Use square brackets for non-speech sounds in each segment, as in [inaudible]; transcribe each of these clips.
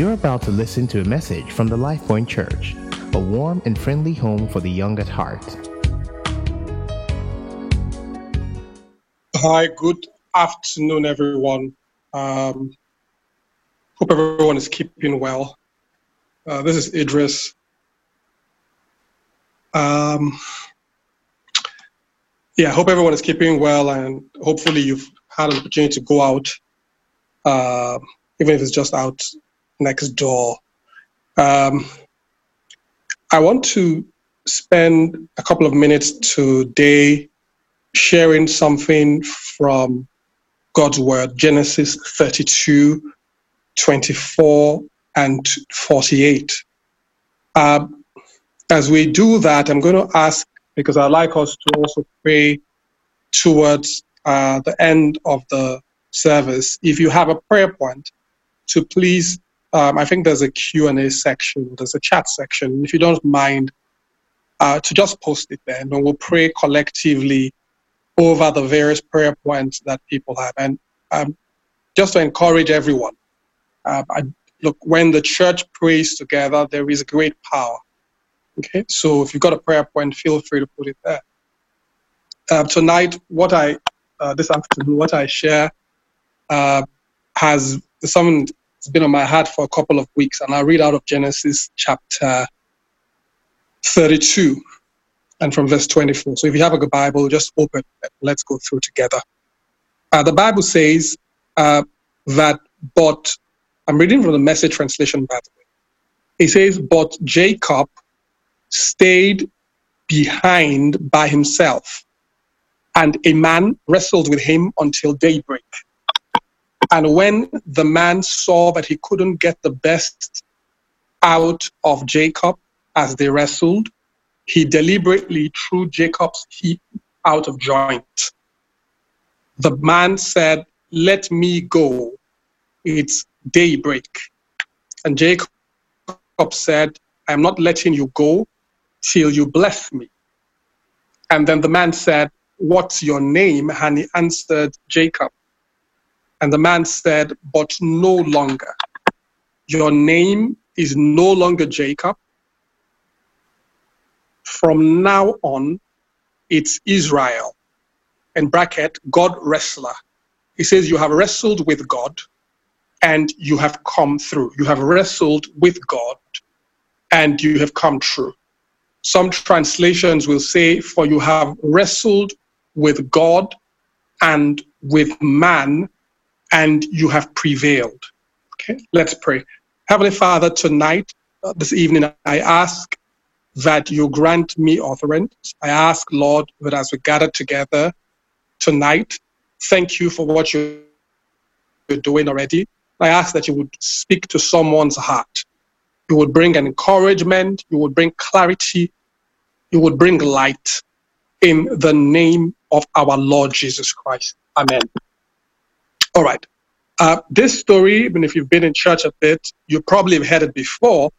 You're about to listen to a message from the LifePoint Church, a warm and friendly home for the young at heart. Hi, good afternoon, everyone. Um, hope everyone is keeping well. Uh, this is Idris. Um, yeah, hope everyone is keeping well, and hopefully you've had an opportunity to go out, uh, even if it's just out next door. Um, I want to spend a couple of minutes today sharing something from God's Word, Genesis 32, 24, and 48. Uh, as we do that, I'm going to ask, because I'd like us to also pray towards uh, the end of the service, if you have a prayer point, to please um, I think there's a Q&A section, there's a chat section. If you don't mind, uh, to just post it there, and we'll pray collectively over the various prayer points that people have. And um, just to encourage everyone, uh, I, look, when the church prays together, there is great power. Okay, so if you've got a prayer point, feel free to put it there. Uh, tonight, what I, uh, this afternoon, what I share uh, has some it's been on my heart for a couple of weeks, and I'll read out of Genesis chapter 32 and from verse 24. So if you have a good Bible, just open it. Let's go through together. Uh, the Bible says uh, that, but I'm reading from the message translation, by the way. It says, but Jacob stayed behind by himself, and a man wrestled with him until daybreak. And when the man saw that he couldn't get the best out of Jacob as they wrestled, he deliberately threw Jacob's hip out of joint. The man said, Let me go. It's daybreak. And Jacob said, I'm not letting you go till you bless me. And then the man said, What's your name? And he answered, Jacob. And the man said, But no longer. Your name is no longer Jacob. From now on, it's Israel. In bracket, God wrestler. He says, You have wrestled with God and you have come through. You have wrestled with God and you have come through. Some translations will say, For you have wrestled with God and with man and you have prevailed. Okay, let's pray. Heavenly Father, tonight, uh, this evening, I ask that you grant me utterance. I ask, Lord, that as we gather together tonight, thank you for what you're doing already. I ask that you would speak to someone's heart. You would bring encouragement, you would bring clarity, you would bring light in the name of our Lord Jesus Christ. Amen. All right. Uh, this story, even if you've been in church a bit, you probably have heard it before,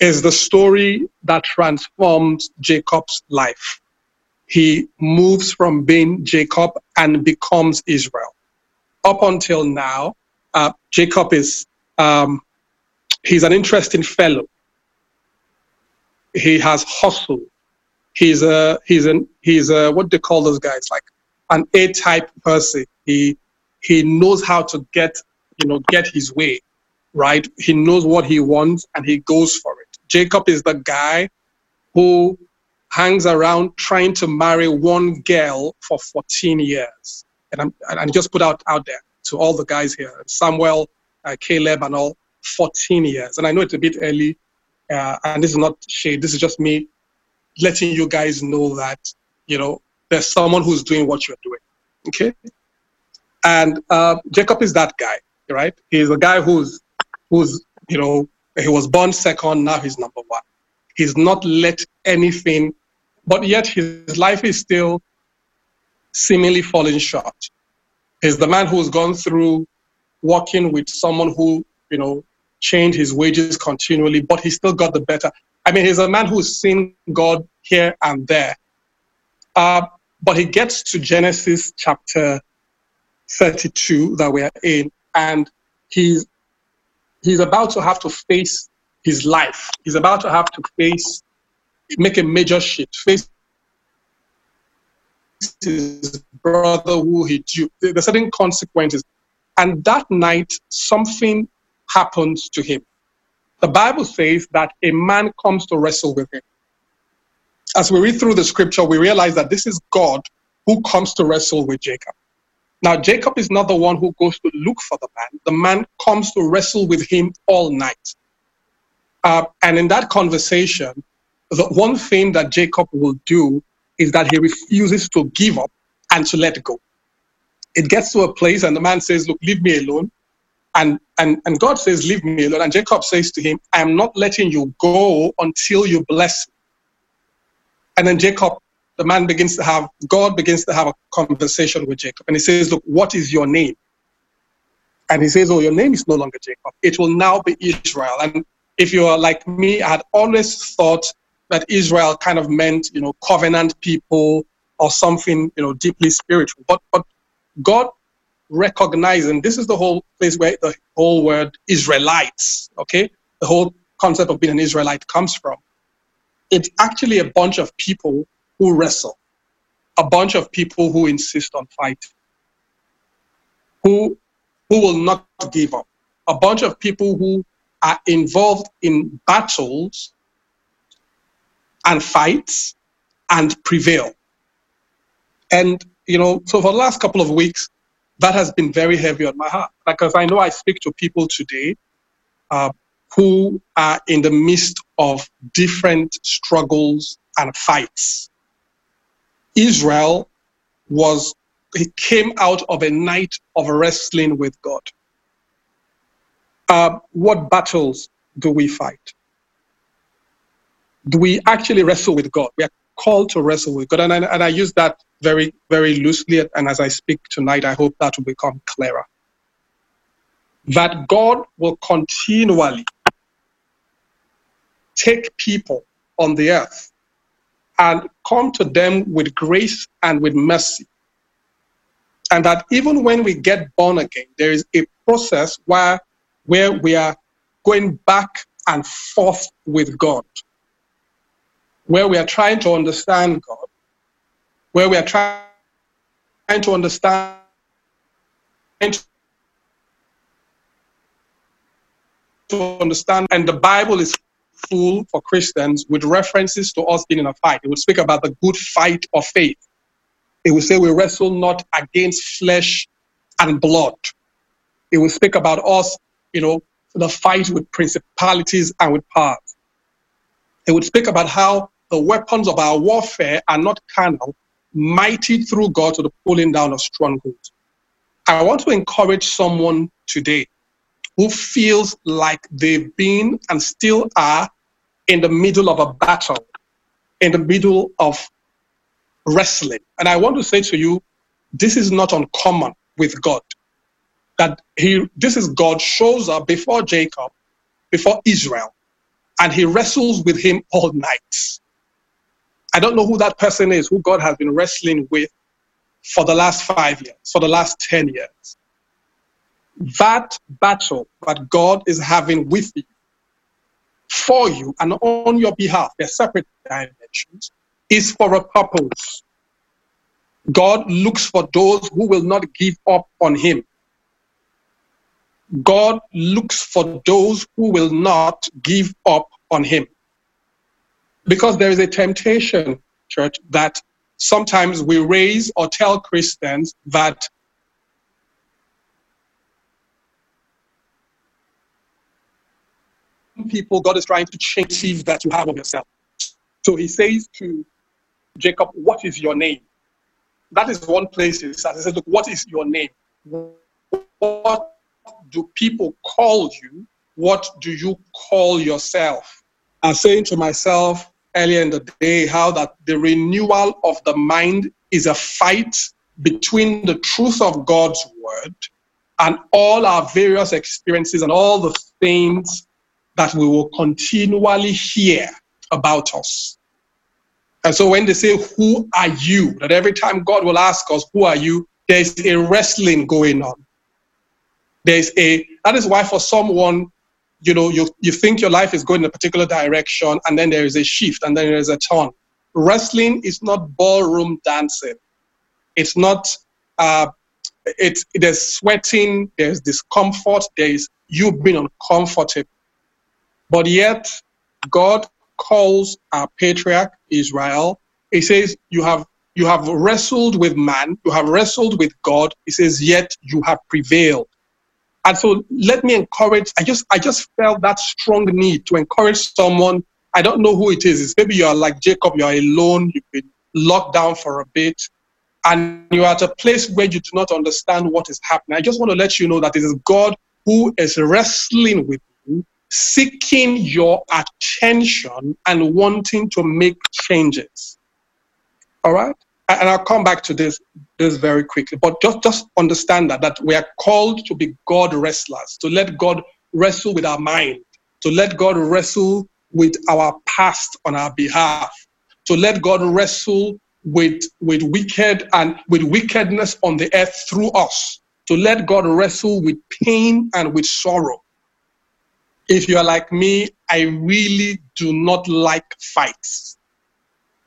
is the story that transforms Jacob's life. He moves from being Jacob and becomes Israel. Up until now, uh, Jacob is um, he's an interesting fellow. He has hustle. He's a he's an he's a what do they call those guys like an A-type person. He he knows how to get, you know, get his way, right? He knows what he wants and he goes for it. Jacob is the guy who hangs around trying to marry one girl for 14 years. And I'm and just put out out there to all the guys here, Samuel, uh, Caleb, and all, 14 years. And I know it's a bit early, uh, and this is not shade. This is just me letting you guys know that you know there's someone who's doing what you're doing. Okay, and uh, Jacob is that guy, right? He's a guy who's, who's, you know, he was born second, now he's number one. He's not let anything, but yet his life is still seemingly falling short. He's the man who's gone through working with someone who, you know, changed his wages continually, but he still got the better. I mean, he's a man who's seen God here and there. Uh, but he gets to Genesis chapter 32 that we are in, and he's he's about to have to face his life. He's about to have to face, make a major shift, face his brother who he duped. The certain consequences. And that night, something happens to him. The Bible says that a man comes to wrestle with him. As we read through the scripture, we realize that this is God who comes to wrestle with Jacob. Now, Jacob is not the one who goes to look for the man. The man comes to wrestle with him all night. Uh, and in that conversation, the one thing that Jacob will do is that he refuses to give up and to let go. It gets to a place and the man says, Look, leave me alone. And, and, and God says, Leave me alone. And Jacob says to him, I am not letting you go until you bless me. And then Jacob the man begins to have, God begins to have a conversation with Jacob. And he says, Look, what is your name? And he says, Oh, your name is no longer Jacob. It will now be Israel. And if you are like me, I had always thought that Israel kind of meant, you know, covenant people or something, you know, deeply spiritual. But, but God recognized, and this is the whole place where the whole word Israelites, okay, the whole concept of being an Israelite comes from. It's actually a bunch of people who wrestle, a bunch of people who insist on fighting, who, who will not give up, a bunch of people who are involved in battles and fights and prevail. And, you know, so for the last couple of weeks, that has been very heavy on my heart because I know I speak to people today uh, who are in the midst of different struggles and fights. Israel was, he came out of a night of wrestling with God. Uh, what battles do we fight? Do we actually wrestle with God? We are called to wrestle with God. And I, and I use that very, very loosely. And as I speak tonight, I hope that will become clearer. That God will continually take people on the earth and come to them with grace and with mercy. And that even when we get born again, there is a process where, where we are going back and forth with God, where we are trying to understand God, where we are trying to understand to understand and the bible is full for Christians with references to us being in a fight. It would speak about the good fight of faith. It would say we wrestle not against flesh and blood. It would speak about us, you know, the fight with principalities and with powers. It would speak about how the weapons of our warfare are not carnal, mighty through God to the pulling down of strongholds. I want to encourage someone today who feels like they've been and still are in the middle of a battle, in the middle of wrestling. And I want to say to you, this is not uncommon with God. That he, this is God shows up before Jacob, before Israel, and he wrestles with him all night. I don't know who that person is, who God has been wrestling with for the last five years, for the last 10 years that battle that God is having with you, for you, and on your behalf, they're separate dimensions, is for a purpose. God looks for those who will not give up on Him. God looks for those who will not give up on Him. Because there is a temptation, church, that sometimes we raise or tell Christians that people, God is trying to change that you have of yourself. So he says to Jacob, What is your name? That is one place he says, he says, Look, what is your name? What do people call you? What do you call yourself? I'm saying to myself earlier in the day how that the renewal of the mind is a fight between the truth of God's word and all our various experiences and all the things that we will continually hear about us. And so when they say, Who are you? that every time God will ask us, Who are you? There's a wrestling going on. There's a, that is why for someone you know, you, you think your life is going in a particular direction and then there is a shift and then there is a turn. Wrestling is not ballroom dancing. It's not, uh, it's, there's sweating, there's discomfort, there's you being uncomfortable. But yet, God calls our patriarch Israel. He says, You have you have wrestled with man, you have wrestled with God. He says, yet you have prevailed. And so let me encourage, I just I just felt that strong need to encourage someone. I don't know who it is. It's maybe you're like Jacob, you're alone, you've been locked down for a bit, and you're at a place where you do not understand what is happening. I just want to let you know that it is God who is wrestling with you, seeking your attention and wanting to make changes. All right? and I'll come back to this this very quickly. But just just understand that that we are called to be God wrestlers, to let God wrestle with our mind, to let God wrestle with our past on our behalf, to let God wrestle with with wicked and with wickedness on the earth through us, to let God wrestle with pain and with sorrow. If you are like me, I really do not like fights.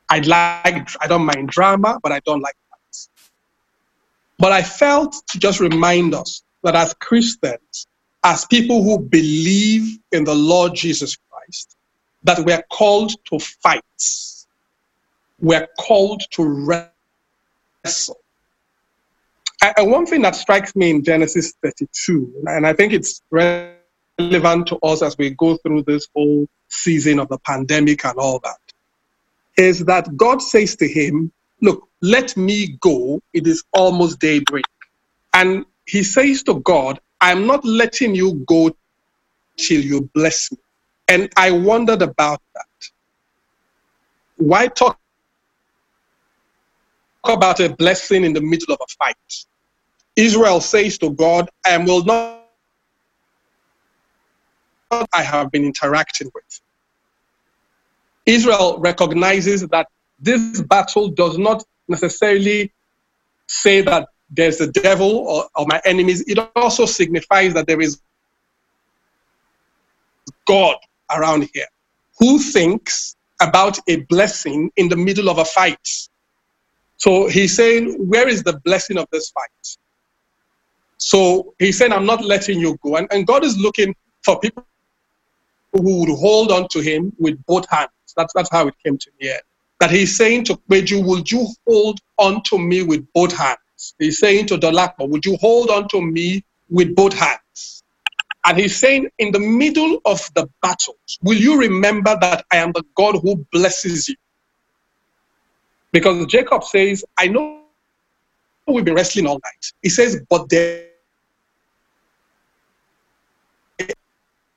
I like, I don't mind drama, but I don't like fights. But I felt to just remind us that as Christians, as people who believe in the Lord Jesus Christ, that we're called to fight. We're called to wrestle. And one thing that strikes me in Genesis 32, and I think it's to us as we go through this whole season of the pandemic and all that, is that God says to him, Look, let me go. It is almost daybreak. And he says to God, I'm not letting you go till you bless me. And I wondered about that. Why talk about a blessing in the middle of a fight? Israel says to God, I will not I have been interacting with. Israel recognizes that this battle does not necessarily say that there's a devil or, or my enemies. It also signifies that there is God around here who thinks about a blessing in the middle of a fight. So he's saying, Where is the blessing of this fight? So he's saying, I'm not letting you go. And, and God is looking for people who would hold on to him with both hands. That's, that's how it came to me. That he's saying to Kweju, would you hold on to me with both hands? He's saying to Dolapo, would you hold on to me with both hands? And he's saying, in the middle of the battles, will you remember that I am the God who blesses you? Because Jacob says, I know we've been wrestling all night. He says, but there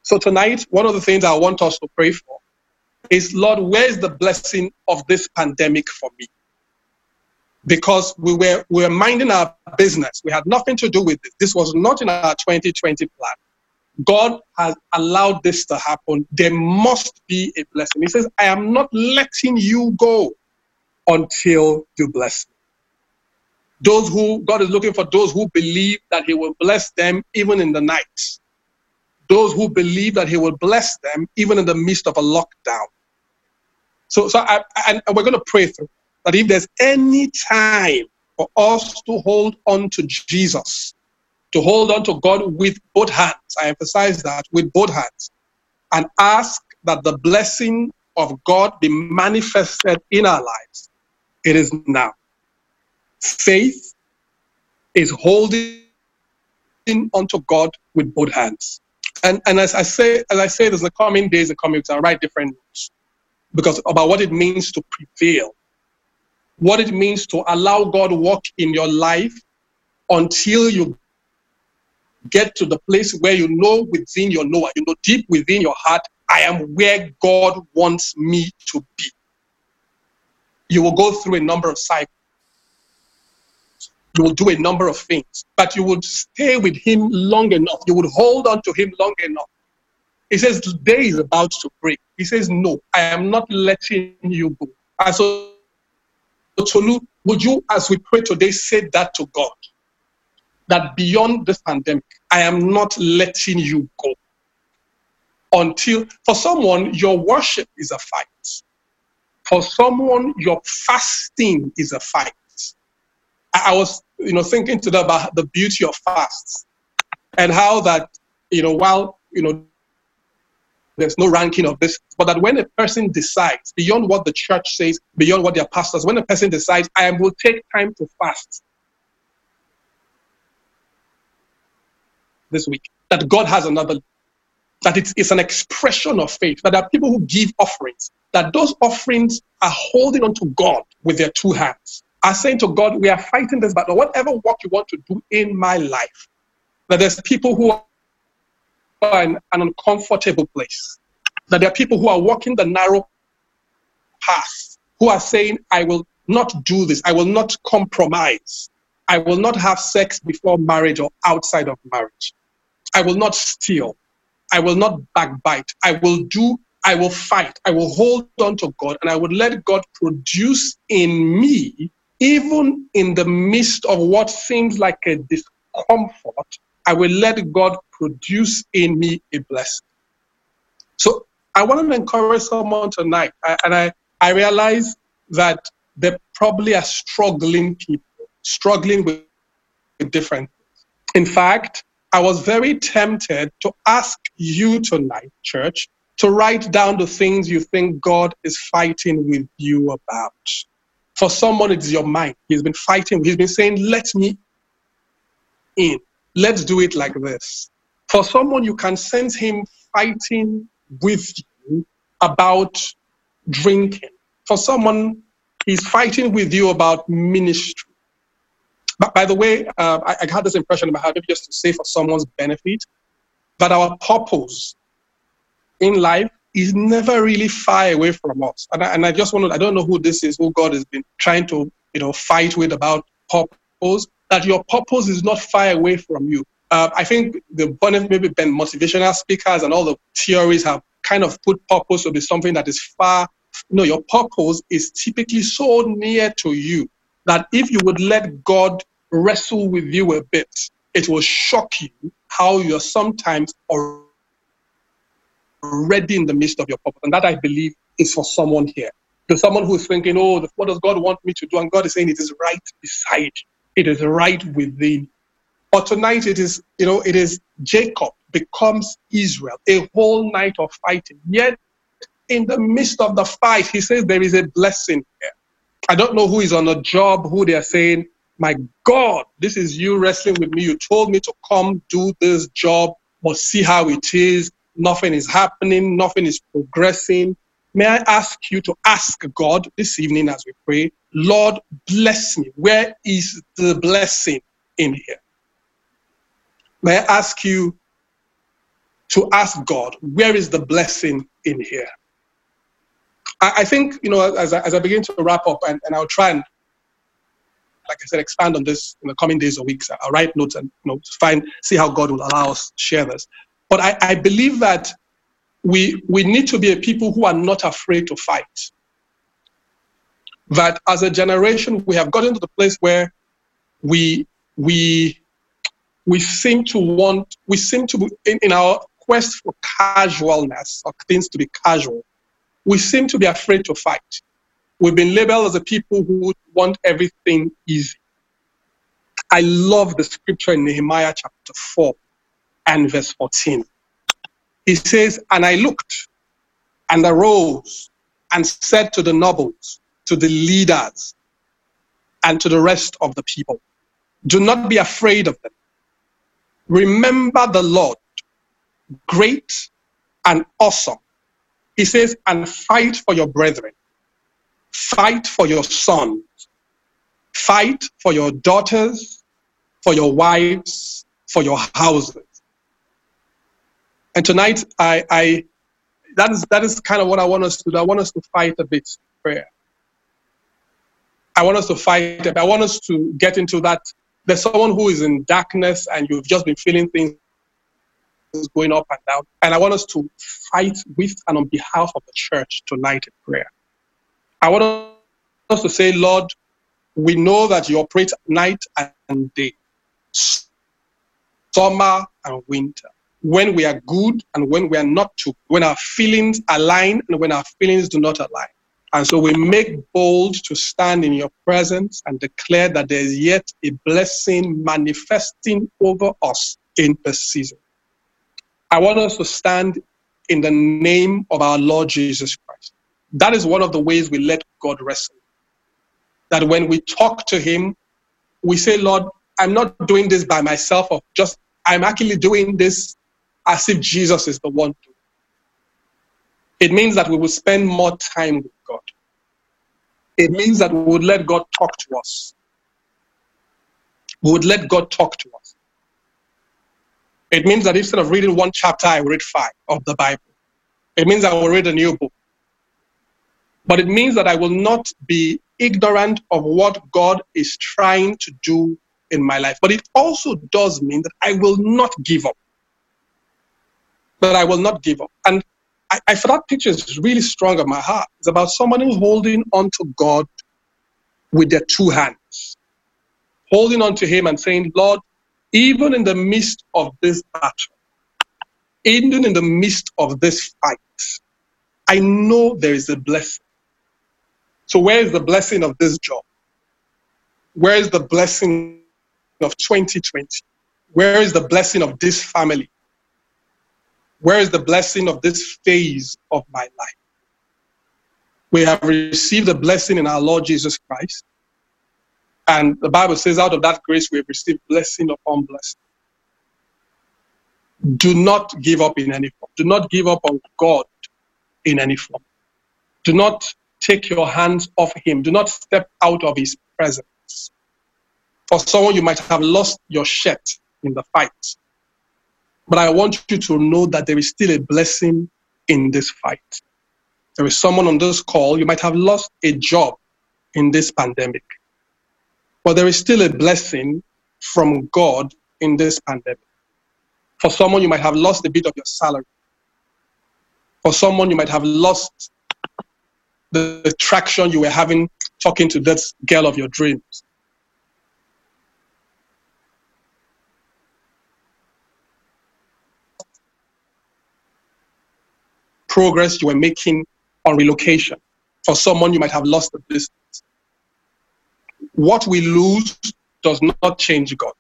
So tonight, one of the things I want us to pray for is, Lord, where's the blessing of this pandemic for me? Because we were, we were minding our business. We had nothing to do with this. This was not in our 2020 plan. God has allowed this to happen. There must be a blessing. He says, I am not letting you go until you bless me. Those who, God is looking for those who believe that He will bless them even in the night those who believe that he will bless them even in the midst of a lockdown. So, so I, and we're going to pray through that if there's any time for us to hold on to Jesus, to hold on to God with both hands, I emphasize that with both hands, and ask that the blessing of God be manifested in our lives, it is now. Faith is holding onto God with both hands. And and as I say, as I say, there's the coming days and coming weeks. I write different notes because about what it means to prevail, what it means to allow God work in your life until you get to the place where you know within your knower, you know deep within your heart, I am where God wants me to be. You will go through a number of cycles you will do a number of things, but you would stay with him long enough. You would hold on to him long enough. He says, day is about to break. He says, no, I am not letting you go. And so, Tolu, would you, as we pray today, say that to God? That beyond this pandemic, I am not letting you go. until, for someone, your worship is a fight. For someone, your fasting is a fight. I, was, you know, thinking today about the beauty of fasts and how that, you know, while, you know, there's no ranking of this, but that when a person decides, beyond what the church says, beyond what their pastors, when a person decides, I will take time to fast this week, that God has another, that it's, it's an expression of faith, that there are people who give offerings, that those offerings are holding on to God with their two hands, are saying to God, We are fighting this battle, whatever work you want to do in my life. That there's people who are in an uncomfortable place, that there are people who are walking the narrow path, who are saying, I will not do this, I will not compromise. I will not have sex before marriage or outside of marriage. I will not steal. I will not backbite. I will do, I will fight. I will hold on to God and I will let God produce in me, even in the midst of what seems like a discomfort, I will let God produce in me a blessing. So I want to encourage someone tonight. and I, I realize that there probably are struggling people, struggling with different things. In fact, I was very tempted to ask you tonight, church, to write down the things you think God is fighting with you about. For someone, it's your mind. He's been fighting. He's been saying, let me in. Let's do it like this. For someone, you can sense him fighting with you about drinking. For someone, he's fighting with you about ministry. But by the way, uh, I, I, had this impression in my head, just to say for someone's benefit, that our purpose in life is never really far away from us. And I, and I just want to, I don't know who this is, who God has been trying to, you know, fight with about purpose, that your purpose is not far away from you. Uh, I think the maybe been motivational speakers and all the theories have kind of put purpose to be something that is far. No, your purpose is typically so near to you that if you would let God wrestle with you a bit, it will shock you how you're sometimes already in the midst of your purpose. And that I believe is for someone here. To someone who is thinking, oh, what does God want me to do? And God is saying it is right beside. It is right within. But tonight it is, you know, it is Jacob becomes Israel, a whole night of fighting. Yet in the midst of the fight, he says there is a blessing here. I don't know who is on a job, who they are saying, My God, this is you wrestling with me. You told me to come do this job, but see how it is. Nothing is happening, nothing is progressing. May I ask you to ask God this evening as we pray, Lord, bless me. Where is the blessing in here? May I ask you to ask God, where is the blessing in here? I, I think, you know, as I, as I begin to wrap up, and, and I'll try and, like I said, expand on this in the coming days or weeks. I'll write notes and, you know, find, see how God will allow us to share this. But I, I believe that we, we need to be a people who are not afraid to fight. That as a generation, we have gotten to the place where we, we, we seem to want, we seem to, be, in, in our quest for casualness, or things to be casual, we seem to be afraid to fight. We've been labeled as a people who want everything easy. I love the scripture in Nehemiah chapter 4 and verse 14. He says, And I looked and arose and said to the nobles, to the leaders, and to the rest of the people, Do not be afraid of them. Remember the Lord, great and awesome he says, and fight for your brethren, fight for your sons, fight for your daughters, for your wives, for your houses. And tonight, I, I that is that is kind of what I want us to do. I want us to fight a bit prayer. I want us to fight. I want us to get into that. There's someone who is in darkness and you've just been feeling things going up and down. And I want us to fight with and on behalf of the church tonight in prayer. I want us to say, Lord, we know that you operate night and day, summer and winter. When we are good and when we are not too, when our feelings align and when our feelings do not align. And so we make bold to stand in your presence and declare that there is yet a blessing manifesting over us in this season. I want us to stand in the name of our Lord Jesus Christ. That is one of the ways we let God wrestle. That when we talk to Him, we say, Lord, I'm not doing this by myself, or just I'm actually doing this as if Jesus is the one to. It means that we will spend more time with God. It means that we would let God talk to us. We would let God talk to us. It means that instead of reading one chapter, I read five of the Bible. It means I will read a new book. But it means that I will not be ignorant of what God is trying to do in my life. But it also does mean that I will not give up. That I will not give up. And I, I that picture is really strong in my heart. It's about someone holding on to God with their two hands, holding on to Him and saying, Lord, even in the midst of this battle, even in the midst of this fight, I know there is a blessing. So, where is the blessing of this job? Where is the blessing of 2020? Where is the blessing of this family? Where is the blessing of this phase of my life? We have received a blessing in our Lord Jesus Christ. And the Bible says, out of that grace, we have received blessing upon blessing. Do not give up in any form. Do not give up on God in any form. Do not take your hands off Him. Do not step out of His presence. For someone, you might have lost your shirt in the fight. But I want you to know that there is still a blessing in this fight. There is someone on this call, you might have lost a job in this pandemic. But there is still a blessing from God in this pandemic. For someone, you might have lost a bit of your salary. For someone, you might have lost the, the traction you were having talking to that girl of your dreams. Progress you were making on relocation. For someone, you might have lost the business what we lose does not change God.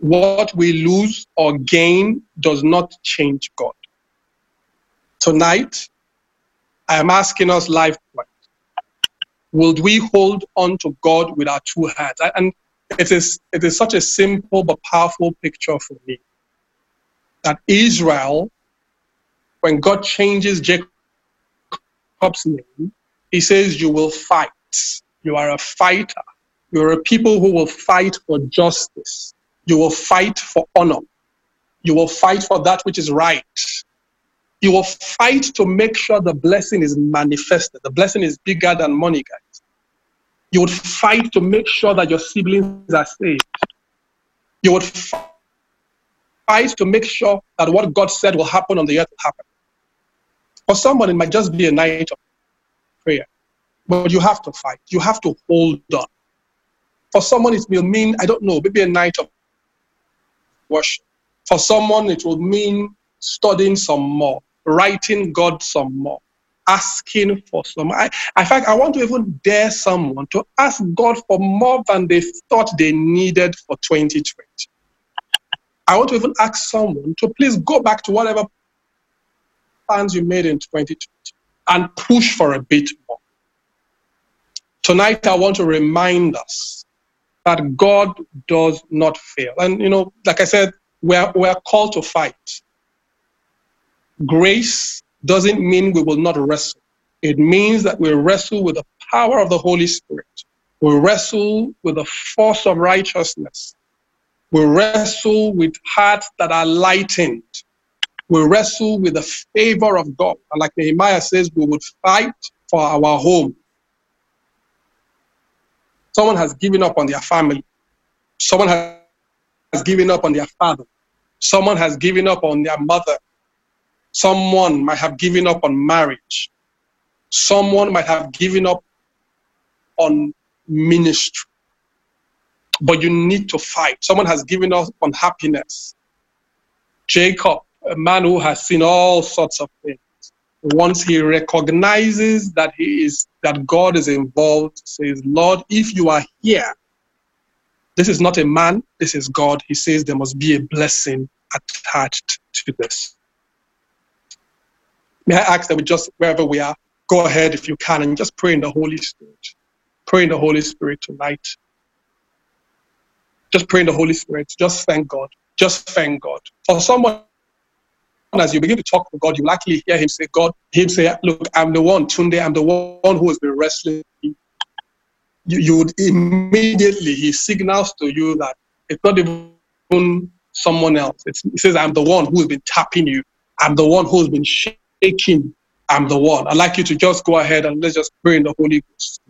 What we lose or gain does not change God. Tonight, I am asking us life Would we hold on to God with our two hands? And it is, it is such a simple but powerful picture for me that Israel, when God changes Jacob's name, he says, You will fight. You are a fighter. You are a people who will fight for justice. You will fight for honor. You will fight for that which is right. You will fight to make sure the blessing is manifested. The blessing is bigger than money, guys. You would fight to make sure that your siblings are saved. You would fight to make sure that what God said will happen on the earth will happen. For someone, it might just be a night of prayer. But you have to fight. You have to hold on. For someone, it will mean, I don't know, maybe a night of worship. For someone, it will mean studying some more, writing God some more, asking for some. I, in fact, I want to even dare someone to ask God for more than they thought they needed for 2020. I want to even ask someone to please go back to whatever plans you made in 2020 and push for a bit more. Tonight, I want to remind us that God does not fail. And, you know, like I said, we're, we're called to fight. Grace doesn't mean we will not wrestle, it means that we wrestle with the power of the Holy Spirit. We wrestle with the force of righteousness. We wrestle with hearts that are lightened. We wrestle with the favor of God. And like Nehemiah says, we would fight for our home. Someone has given up on their family. Someone has given up on their father. Someone has given up on their mother. Someone might have given up on marriage. Someone might have given up on ministry. But you need to fight. Someone has given up on happiness. Jacob, a man who has seen all sorts of things, once he recognizes that he is that God is involved, says, Lord, if you are here, this is not a man, this is God. He says there must be a blessing attached to this. May I ask that we just, wherever we are, go ahead if you can and just pray in the Holy Spirit. Pray in the Holy Spirit tonight. Just pray in the Holy Spirit. Just thank God. Just thank God. For someone, as you begin to talk to God, you will likely hear him say, God, him say, Look, I'm the one, Tunde, I'm the one who has been wrestling. You, you would immediately, he signals to you that it's not even someone else. It's, he says, I'm the one who has been tapping you. I'm the one who has been shaking. I'm the one. I'd like you to just go ahead and let's just pray in the Holy Ghost.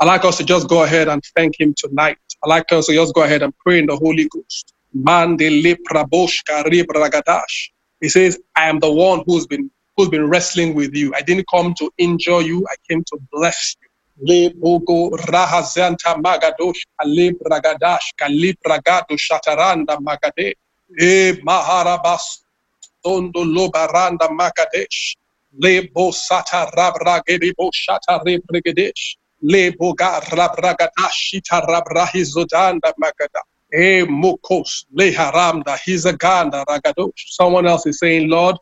I like us to just go ahead and thank Him tonight. I like us to just go ahead and pray in the Holy Ghost. He says, I am the one who's been who's been wrestling with you. I didn't come to injure you, I came to bless you. Tondo lobaranda magadesh le bo sata rabragedi bo shata rebrigedesh e mukos le haramda hizaganda ragadosh someone else is saying lord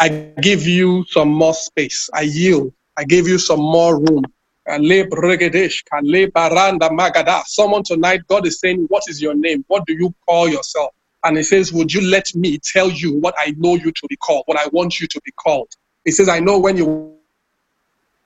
i give you some more space i yield i give you some more room Someone tonight, God is saying, What is your name? What do you call yourself? And he says, Would you let me tell you what I know you to be called, what I want you to be called? He says, I know when you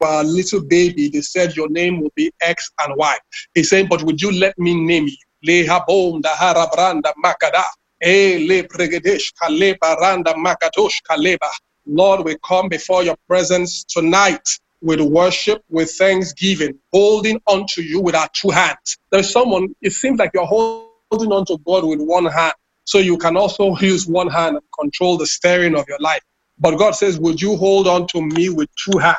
were a little baby, they said your name will be X and Y. He's saying, But would you let me name you? Lehabom dahara branda makada. Le pregedesh kale baranda makatosh kaleba. Lord, we come before your presence tonight with worship, with thanksgiving, holding on to you with our two hands. There's someone, it seems like you're holding on to God with one hand, so you can also [laughs] use one hand and control the steering of your life. But God says, Would you hold on to me with two hands?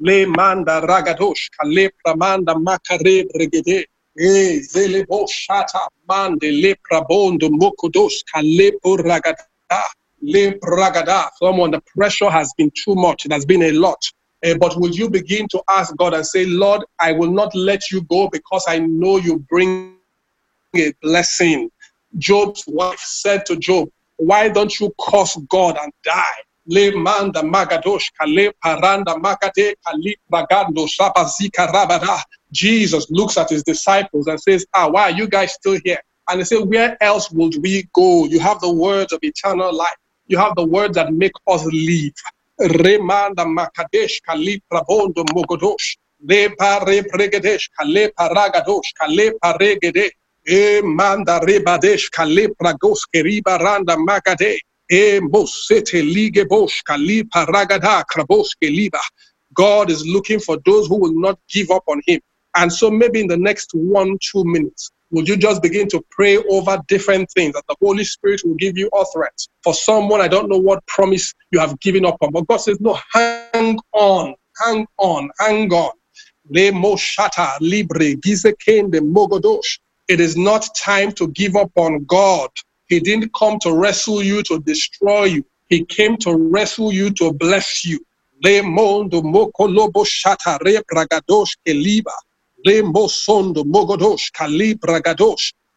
Le manda ragadosh, kale pramanda makare bregede. E zelebo shata mande le prabondo mokodos kale ragada. Le ragada. Someone, the pressure has been too much. It has been a lot. Uh, but will you begin to ask God and say, Lord, I will not let you go because I know you bring a blessing. Job's wife said to Job, Why don't you curse God and die? Le manda magadosh kale paranda makade kali bagando shapazika rabada. Jesus looks at his disciples and says, Ah, why are you guys still here? And they say, Where else would we go? You have the words of eternal life. You have the words that make us live. Remanda Makadesh Kali Prabondo Mogodosh. Le pare pregedesh kale paragadosh kale paregede. E manda rebadesh kale pragos keriba randa makade. God is looking for those who will not give up on him. And so maybe in the next one, two minutes, would you just begin to pray over different things that the Holy Spirit will give you utterance? For someone, I don't know what promise you have given up on, but God says, no, hang on, hang on, hang on. It is not time to give up on God. He didn't come to wrestle you to destroy you. He came to wrestle you to bless you. Le mondo mokolobo shata re pragadosh keliba. Mosondo Mogodosh.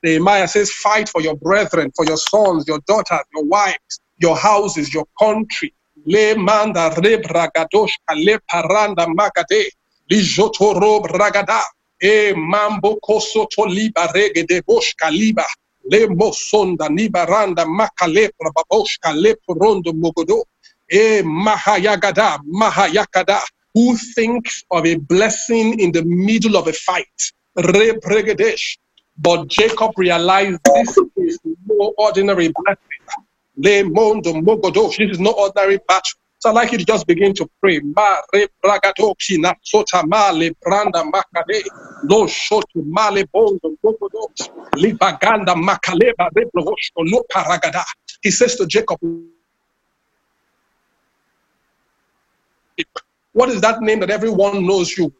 Nehemiah says, Fight for your brethren, for your sons, your daughters, your wives, your houses, your country. Le manda rebra gadosh kale paranda magade. Lijotoro bragada. E mambo koso toliba rege de bosh kaliba. Le mosonda nibaranda makale prababosh kale porondo mogodo. E mahayagada, mahayakada who thinks of a blessing in the middle of a fight. But Jacob realized this is no ordinary blessing. This is no ordinary battle. So I'd like you to just begin to pray. Ma na no paragada. He says to Jacob, what is that name that everyone knows you?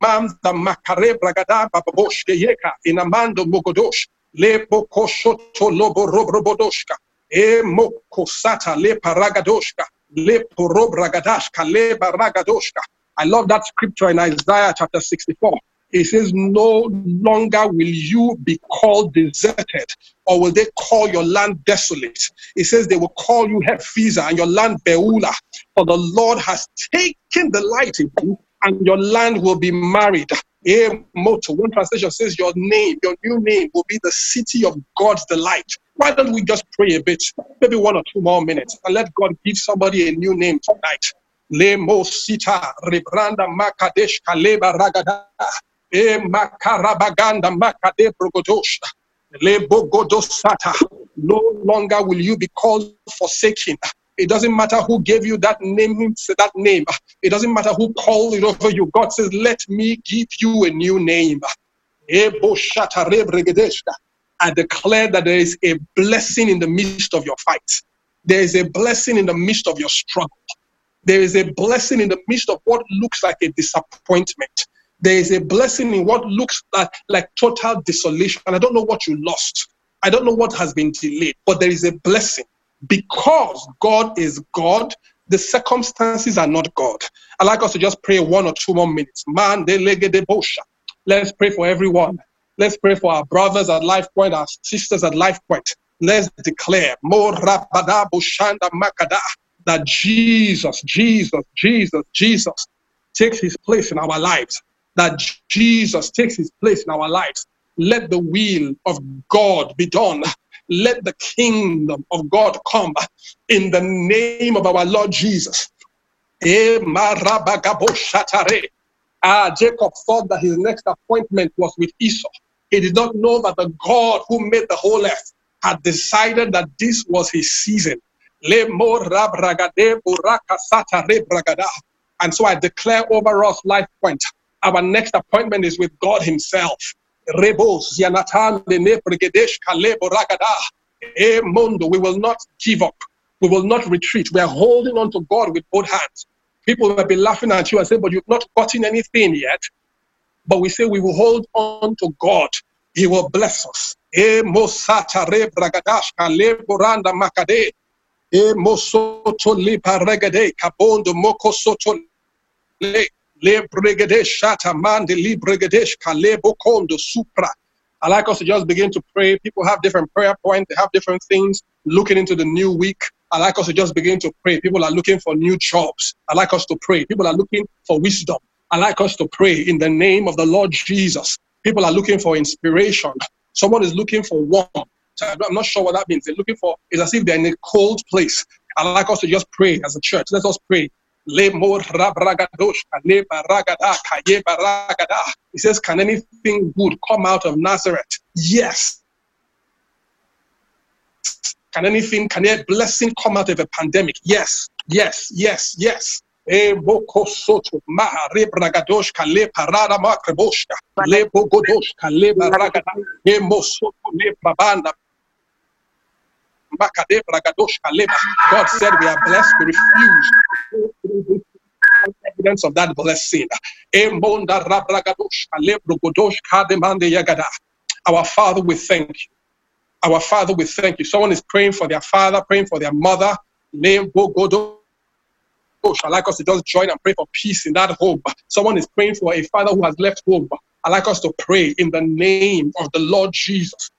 Mam da makare bragada bababosh de yeka inamando mogodosh le bokoshoto lobo robrobodoshka e mokosata le paragadoshka le porobragadashka le baragadoshka. I love that scripture in Isaiah chapter 64. It says, No longer will you be called deserted, or will they call your land desolate. It says, They will call you Hephzibah and your land Beulah, for the Lord has taken delight in you, and your land will be married. A motto. One translation says, Your name, your new name will be the city of God's delight. Why don't we just pray a bit, maybe one or two more minutes, and let God give somebody a new name tonight? Le Mosita, Rebranda Makadesh Kaleba Ragada, E Makarabaganda Makade Brogodosha, Le Bogodosata. No longer will you be called forsaken. It doesn't matter who gave you that name, that name. It doesn't matter who called it over you. God says, Let me give you a new name. I declare that there is a blessing in the midst of your fight. There is a blessing in the midst of your struggle. There is a blessing in the midst of what looks like a disappointment. There is a blessing in what looks like, like total desolation. And I don't know what you lost. I don't know what has been delayed, but there is a blessing because God is God. The circumstances are not God. i like us to just pray one or two more minutes. Man. Let's pray for everyone. Let's pray for our brothers at Life Point, our sisters at Life Point. Let's declare that Jesus, Jesus, Jesus, Jesus takes his place in our lives. That Jesus takes his place in our lives. Let the will of God be done. Let the kingdom of God come in the name of our Lord Jesus. Ah, Jacob thought that his next appointment was with Esau. He did not know that the God who made the whole earth had decided that this was his season. And so I declare over us, Life Point, our next appointment is with God Himself. Eh, we will not give up. We will not retreat. We are holding on to God with both hands. People will be laughing at you and say, but you've not gotten anything yet. But we say we will hold on to God. He will bless us. Eh, e eh, mosoto le paregade kabondo moko soto le le brigade shata mande li brigadesh kalebo kondo supra. I like us to just begin to pray. People have different prayer points, they have different things looking into the new week. I like us to just begin to pray. People are looking for new jobs. I like us to pray. People are looking for wisdom. I like us to pray in the name of the Lord Jesus. People are looking for inspiration. Someone is looking for warmth. I'm not sure what that means. They're looking for, it's as if they're in a cold place. I like us to just pray as a church. Let us pray. He says, Can anything good come out of Nazareth? Yes. Can anything, can a blessing come out of a pandemic? Yes, yes, yes, yes. Boko soto maha re bragadosh kale parada makreboshka le bogodosh kale baragada e mosoto le babanda God said we are blessed. We refuse evidence of that blessing. Our Father, we thank you. Our Father, we thank you. Someone is praying for their father, praying for their mother. I like us to just join and pray for peace in that home. Someone is praying for a father who has left home. I like us to pray in the name of the Lord Jesus.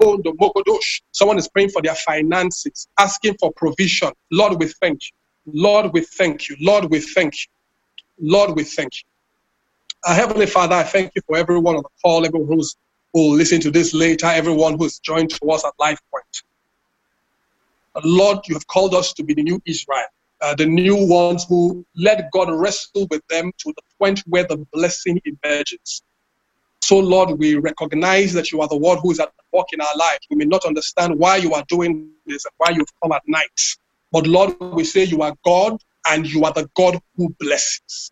Someone is praying for their finances, asking for provision. Lord, we thank you. Lord, we thank you. Lord, we thank you. Lord, we thank you. Our Heavenly Father, I thank you for everyone on the call, everyone who's who will listen to this later, everyone who's joined to us at Life Point. Lord, you have called us to be the new Israel, uh, the new ones who let God wrestle with them to the point where the blessing emerges. So, Lord, we recognize that you are the one who is at work in our lives. We may not understand why you are doing this and why you've come at night. But, Lord, we say you are God and you are the God who blesses.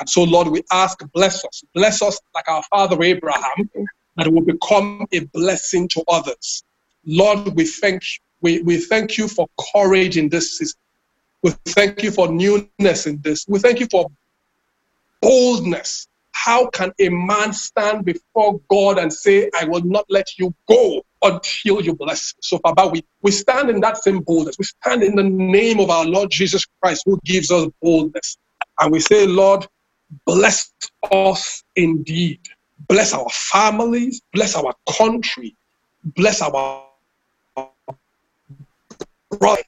And so, Lord, we ask, bless us. Bless us like our father Abraham, that will become a blessing to others. Lord, we thank you. We, we thank you for courage in this season. We thank you for newness in this. We thank you for boldness. How can a man stand before God and say, I will not let you go until you bless me? So, Papa, we, we stand in that same boldness. We stand in the name of our Lord Jesus Christ, who gives us boldness. And we say, Lord, bless us indeed. Bless our families, bless our country, bless our brother.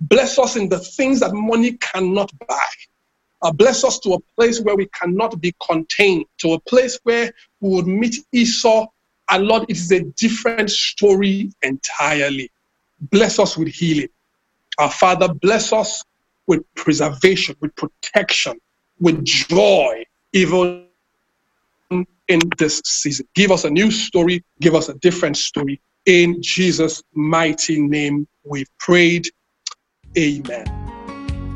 Bless us in the things that money cannot buy. Uh, bless us to a place where we cannot be contained, to a place where we would meet Esau. And Lord, it is a different story entirely. Bless us with healing. Our Father, bless us with preservation, with protection, with joy, even in this season. Give us a new story, give us a different story. In Jesus' mighty name, we've prayed. Amen.